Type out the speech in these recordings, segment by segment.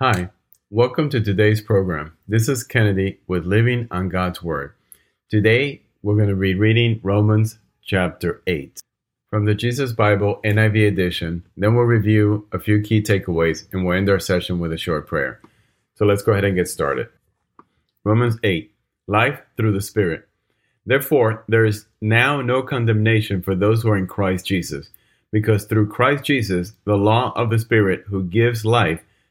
Hi, welcome to today's program. This is Kennedy with Living on God's Word. Today, we're going to be reading Romans chapter 8 from the Jesus Bible NIV edition. Then we'll review a few key takeaways and we'll end our session with a short prayer. So let's go ahead and get started. Romans 8 Life through the Spirit. Therefore, there is now no condemnation for those who are in Christ Jesus, because through Christ Jesus, the law of the Spirit who gives life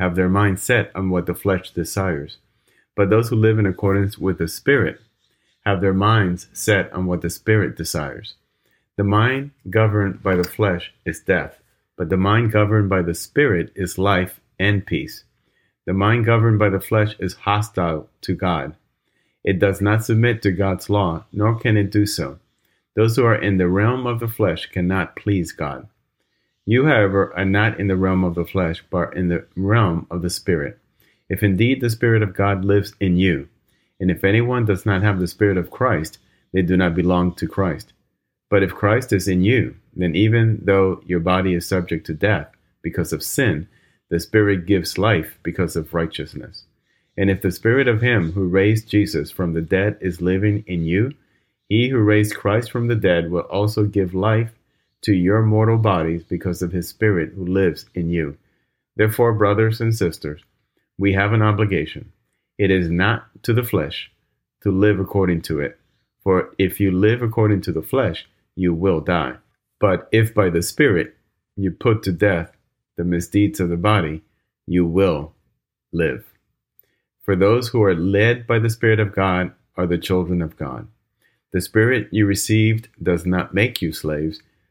have their mind set on what the flesh desires. But those who live in accordance with the Spirit have their minds set on what the Spirit desires. The mind governed by the flesh is death, but the mind governed by the Spirit is life and peace. The mind governed by the flesh is hostile to God. It does not submit to God's law, nor can it do so. Those who are in the realm of the flesh cannot please God. You, however, are not in the realm of the flesh, but in the realm of the Spirit. If indeed the Spirit of God lives in you, and if anyone does not have the Spirit of Christ, they do not belong to Christ. But if Christ is in you, then even though your body is subject to death because of sin, the Spirit gives life because of righteousness. And if the Spirit of Him who raised Jesus from the dead is living in you, He who raised Christ from the dead will also give life to your mortal bodies because of his Spirit who lives in you. Therefore, brothers and sisters, we have an obligation. It is not to the flesh to live according to it. For if you live according to the flesh, you will die. But if by the Spirit you put to death the misdeeds of the body, you will live. For those who are led by the Spirit of God are the children of God. The Spirit you received does not make you slaves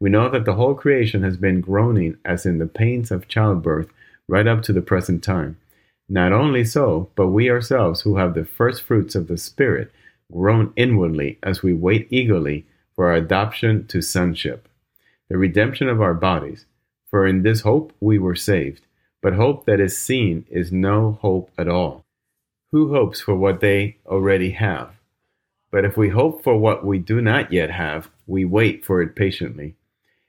We know that the whole creation has been groaning as in the pains of childbirth right up to the present time. Not only so, but we ourselves who have the first fruits of the Spirit groan inwardly as we wait eagerly for our adoption to sonship, the redemption of our bodies. For in this hope we were saved. But hope that is seen is no hope at all. Who hopes for what they already have? But if we hope for what we do not yet have, we wait for it patiently.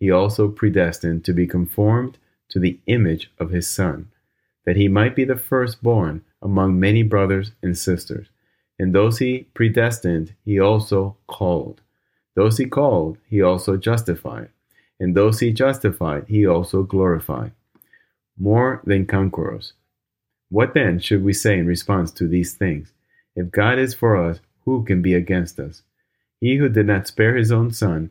he also predestined to be conformed to the image of his Son, that he might be the firstborn among many brothers and sisters. And those he predestined, he also called. Those he called, he also justified. And those he justified, he also glorified. More than conquerors. What then should we say in response to these things? If God is for us, who can be against us? He who did not spare his own son,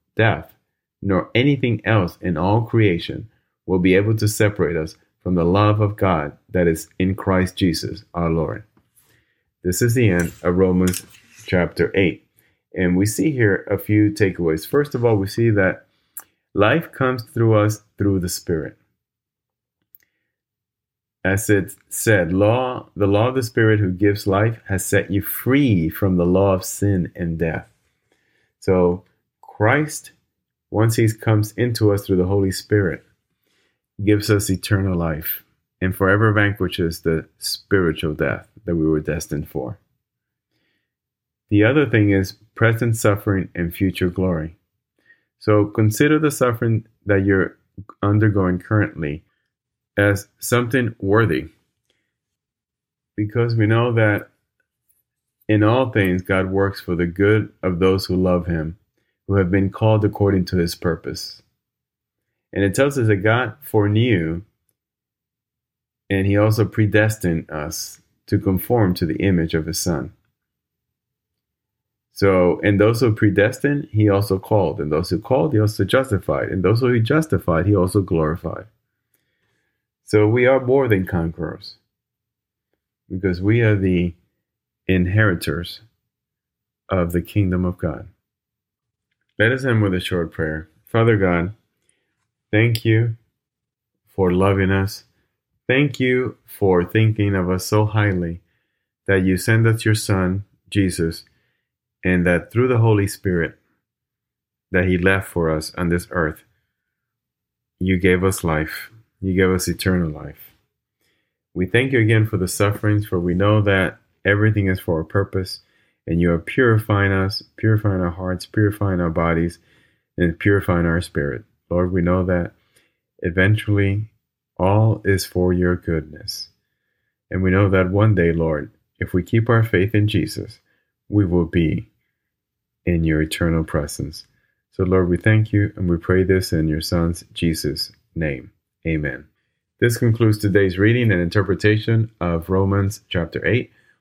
depth, nor anything else in all creation will be able to separate us from the love of God that is in Christ Jesus our Lord. This is the end of Romans chapter 8. And we see here a few takeaways. First of all, we see that life comes through us through the Spirit as it said, law, the law of the Spirit who gives life has set you free from the law of sin and death. So Christ, once he comes into us through the Holy Spirit, gives us eternal life and forever vanquishes the spiritual death that we were destined for. The other thing is present suffering and future glory. So consider the suffering that you're undergoing currently as something worthy. Because we know that in all things God works for the good of those who love him, who have been called according to his purpose. And it tells us that God foreknew and he also predestined us to conform to the image of his son. So, and those who predestined, he also called. And those who called, he also justified. And those who he justified, he also glorified. So we are more than conquerors because we are the inheritors of the kingdom of God. Let us end with a short prayer. Father God, thank you for loving us. Thank you for thinking of us so highly that you send us your Son, Jesus, and that through the Holy Spirit that He left for us on this earth, you gave us life. You gave us eternal life. We thank you again for the sufferings, for we know that everything is for a purpose, and you are purifying us, purifying our hearts, purifying our bodies, and purifying our spirit. Lord, we know that eventually all is for your goodness. And we know that one day, Lord, if we keep our faith in Jesus, we will be in your eternal presence. So, Lord, we thank you and we pray this in your Son's Jesus' name. Amen. This concludes today's reading and interpretation of Romans chapter 8.